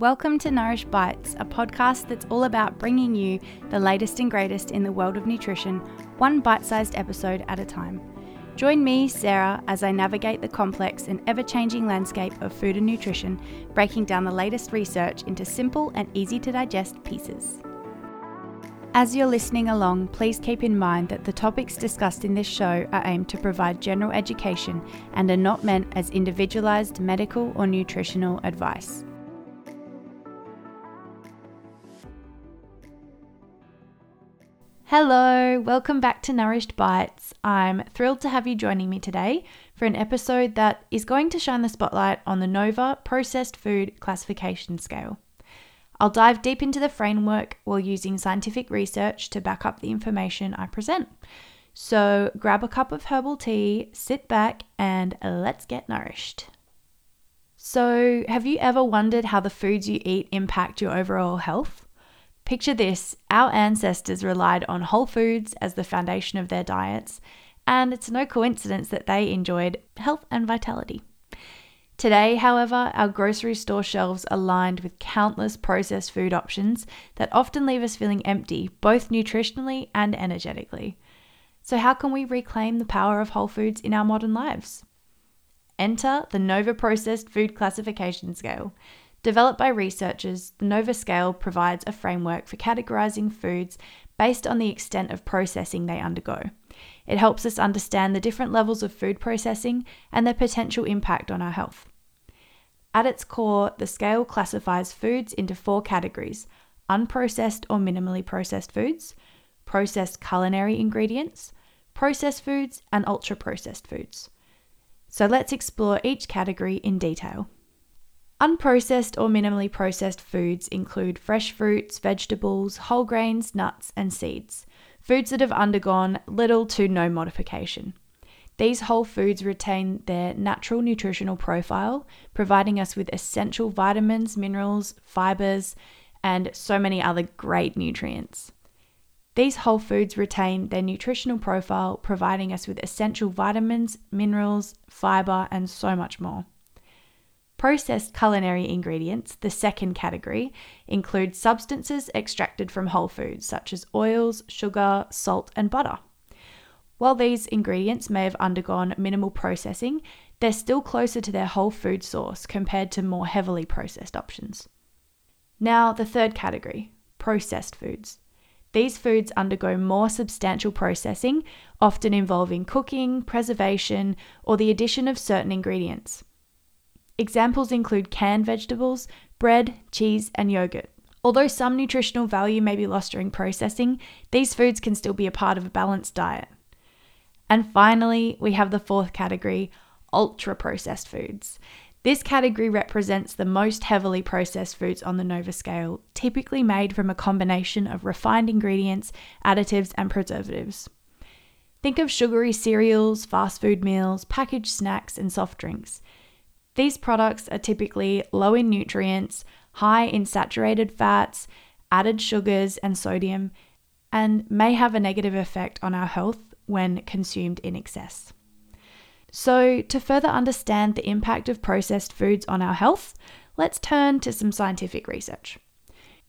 Welcome to Nourish Bites, a podcast that's all about bringing you the latest and greatest in the world of nutrition, one bite sized episode at a time. Join me, Sarah, as I navigate the complex and ever changing landscape of food and nutrition, breaking down the latest research into simple and easy to digest pieces. As you're listening along, please keep in mind that the topics discussed in this show are aimed to provide general education and are not meant as individualized medical or nutritional advice. Hello, welcome back to Nourished Bites. I'm thrilled to have you joining me today for an episode that is going to shine the spotlight on the NOVA processed food classification scale. I'll dive deep into the framework while using scientific research to back up the information I present. So grab a cup of herbal tea, sit back, and let's get nourished. So, have you ever wondered how the foods you eat impact your overall health? Picture this our ancestors relied on whole foods as the foundation of their diets, and it's no coincidence that they enjoyed health and vitality. Today, however, our grocery store shelves are lined with countless processed food options that often leave us feeling empty, both nutritionally and energetically. So, how can we reclaim the power of whole foods in our modern lives? Enter the Nova Processed Food Classification Scale. Developed by researchers, the NOVA scale provides a framework for categorizing foods based on the extent of processing they undergo. It helps us understand the different levels of food processing and their potential impact on our health. At its core, the scale classifies foods into four categories unprocessed or minimally processed foods, processed culinary ingredients, processed foods, and ultra processed foods. So let's explore each category in detail. Unprocessed or minimally processed foods include fresh fruits, vegetables, whole grains, nuts, and seeds, foods that have undergone little to no modification. These whole foods retain their natural nutritional profile, providing us with essential vitamins, minerals, fibers, and so many other great nutrients. These whole foods retain their nutritional profile, providing us with essential vitamins, minerals, fiber, and so much more. Processed culinary ingredients, the second category, include substances extracted from whole foods such as oils, sugar, salt, and butter. While these ingredients may have undergone minimal processing, they're still closer to their whole food source compared to more heavily processed options. Now, the third category processed foods. These foods undergo more substantial processing, often involving cooking, preservation, or the addition of certain ingredients. Examples include canned vegetables, bread, cheese, and yogurt. Although some nutritional value may be lost during processing, these foods can still be a part of a balanced diet. And finally, we have the fourth category ultra processed foods. This category represents the most heavily processed foods on the NOVA scale, typically made from a combination of refined ingredients, additives, and preservatives. Think of sugary cereals, fast food meals, packaged snacks, and soft drinks. These products are typically low in nutrients, high in saturated fats, added sugars, and sodium, and may have a negative effect on our health when consumed in excess. So, to further understand the impact of processed foods on our health, let's turn to some scientific research.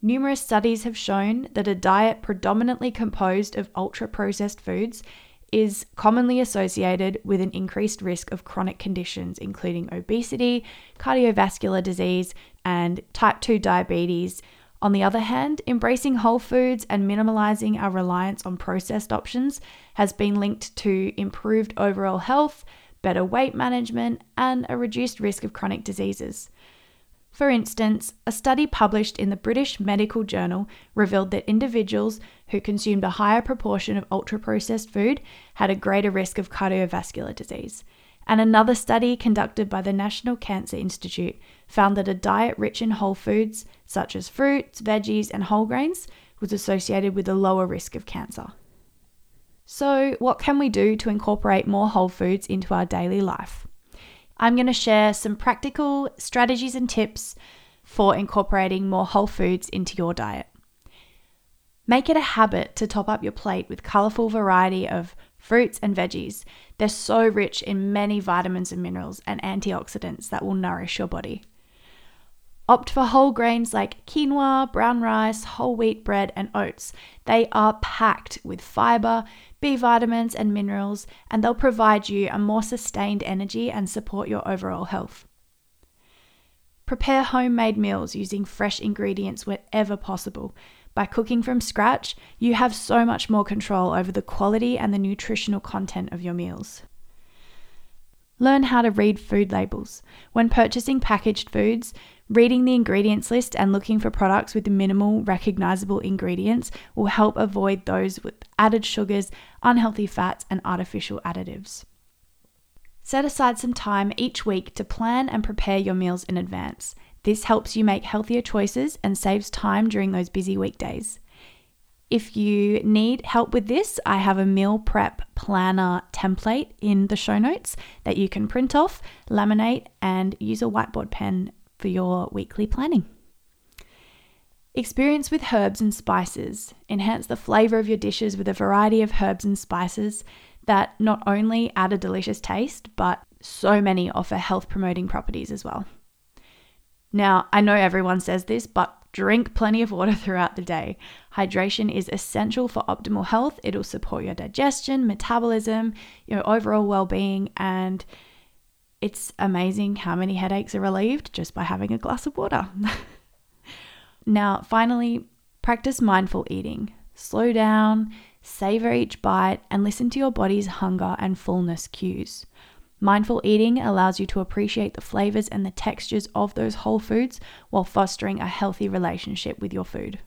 Numerous studies have shown that a diet predominantly composed of ultra processed foods is commonly associated with an increased risk of chronic conditions, including obesity, cardiovascular disease, and type 2 diabetes. On the other hand, embracing whole foods and minimalizing our reliance on processed options has been linked to improved overall health, better weight management, and a reduced risk of chronic diseases. For instance, a study published in the British Medical Journal revealed that individuals who consumed a higher proportion of ultra processed food had a greater risk of cardiovascular disease. And another study conducted by the National Cancer Institute found that a diet rich in whole foods, such as fruits, veggies, and whole grains, was associated with a lower risk of cancer. So, what can we do to incorporate more whole foods into our daily life? I'm going to share some practical strategies and tips for incorporating more whole foods into your diet. Make it a habit to top up your plate with colourful variety of fruits and veggies. They're so rich in many vitamins and minerals and antioxidants that will nourish your body. Opt for whole grains like quinoa, brown rice, whole wheat bread, and oats. They are packed with fiber, B vitamins, and minerals, and they'll provide you a more sustained energy and support your overall health. Prepare homemade meals using fresh ingredients wherever possible. By cooking from scratch, you have so much more control over the quality and the nutritional content of your meals. Learn how to read food labels. When purchasing packaged foods, reading the ingredients list and looking for products with minimal recognizable ingredients will help avoid those with added sugars, unhealthy fats, and artificial additives. Set aside some time each week to plan and prepare your meals in advance. This helps you make healthier choices and saves time during those busy weekdays. If you need help with this, I have a meal prep planner template in the show notes that you can print off, laminate, and use a whiteboard pen for your weekly planning. Experience with herbs and spices. Enhance the flavor of your dishes with a variety of herbs and spices that not only add a delicious taste, but so many offer health promoting properties as well. Now, I know everyone says this, but Drink plenty of water throughout the day. Hydration is essential for optimal health. It'll support your digestion, metabolism, your overall well being, and it's amazing how many headaches are relieved just by having a glass of water. now, finally, practice mindful eating. Slow down, savor each bite, and listen to your body's hunger and fullness cues. Mindful eating allows you to appreciate the flavors and the textures of those whole foods while fostering a healthy relationship with your food.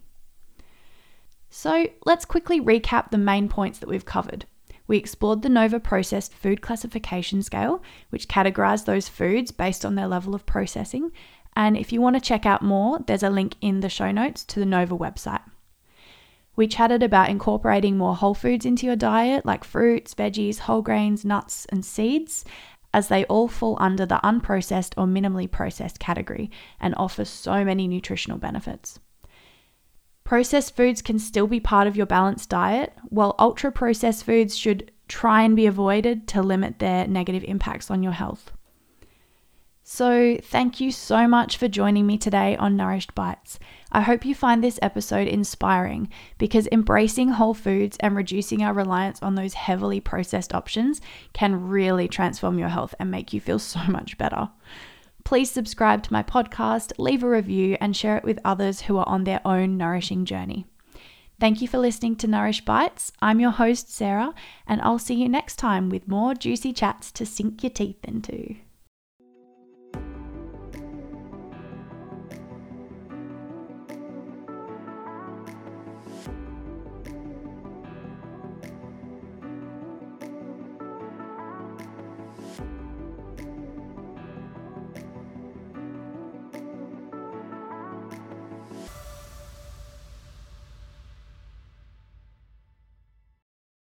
So, let's quickly recap the main points that we've covered. We explored the NOVA processed food classification scale, which categorized those foods based on their level of processing. And if you want to check out more, there's a link in the show notes to the NOVA website. We chatted about incorporating more whole foods into your diet, like fruits, veggies, whole grains, nuts, and seeds, as they all fall under the unprocessed or minimally processed category and offer so many nutritional benefits. Processed foods can still be part of your balanced diet, while ultra processed foods should try and be avoided to limit their negative impacts on your health. So, thank you so much for joining me today on Nourished Bites. I hope you find this episode inspiring because embracing whole foods and reducing our reliance on those heavily processed options can really transform your health and make you feel so much better. Please subscribe to my podcast, leave a review, and share it with others who are on their own nourishing journey. Thank you for listening to Nourish Bites. I'm your host, Sarah, and I'll see you next time with more juicy chats to sink your teeth into.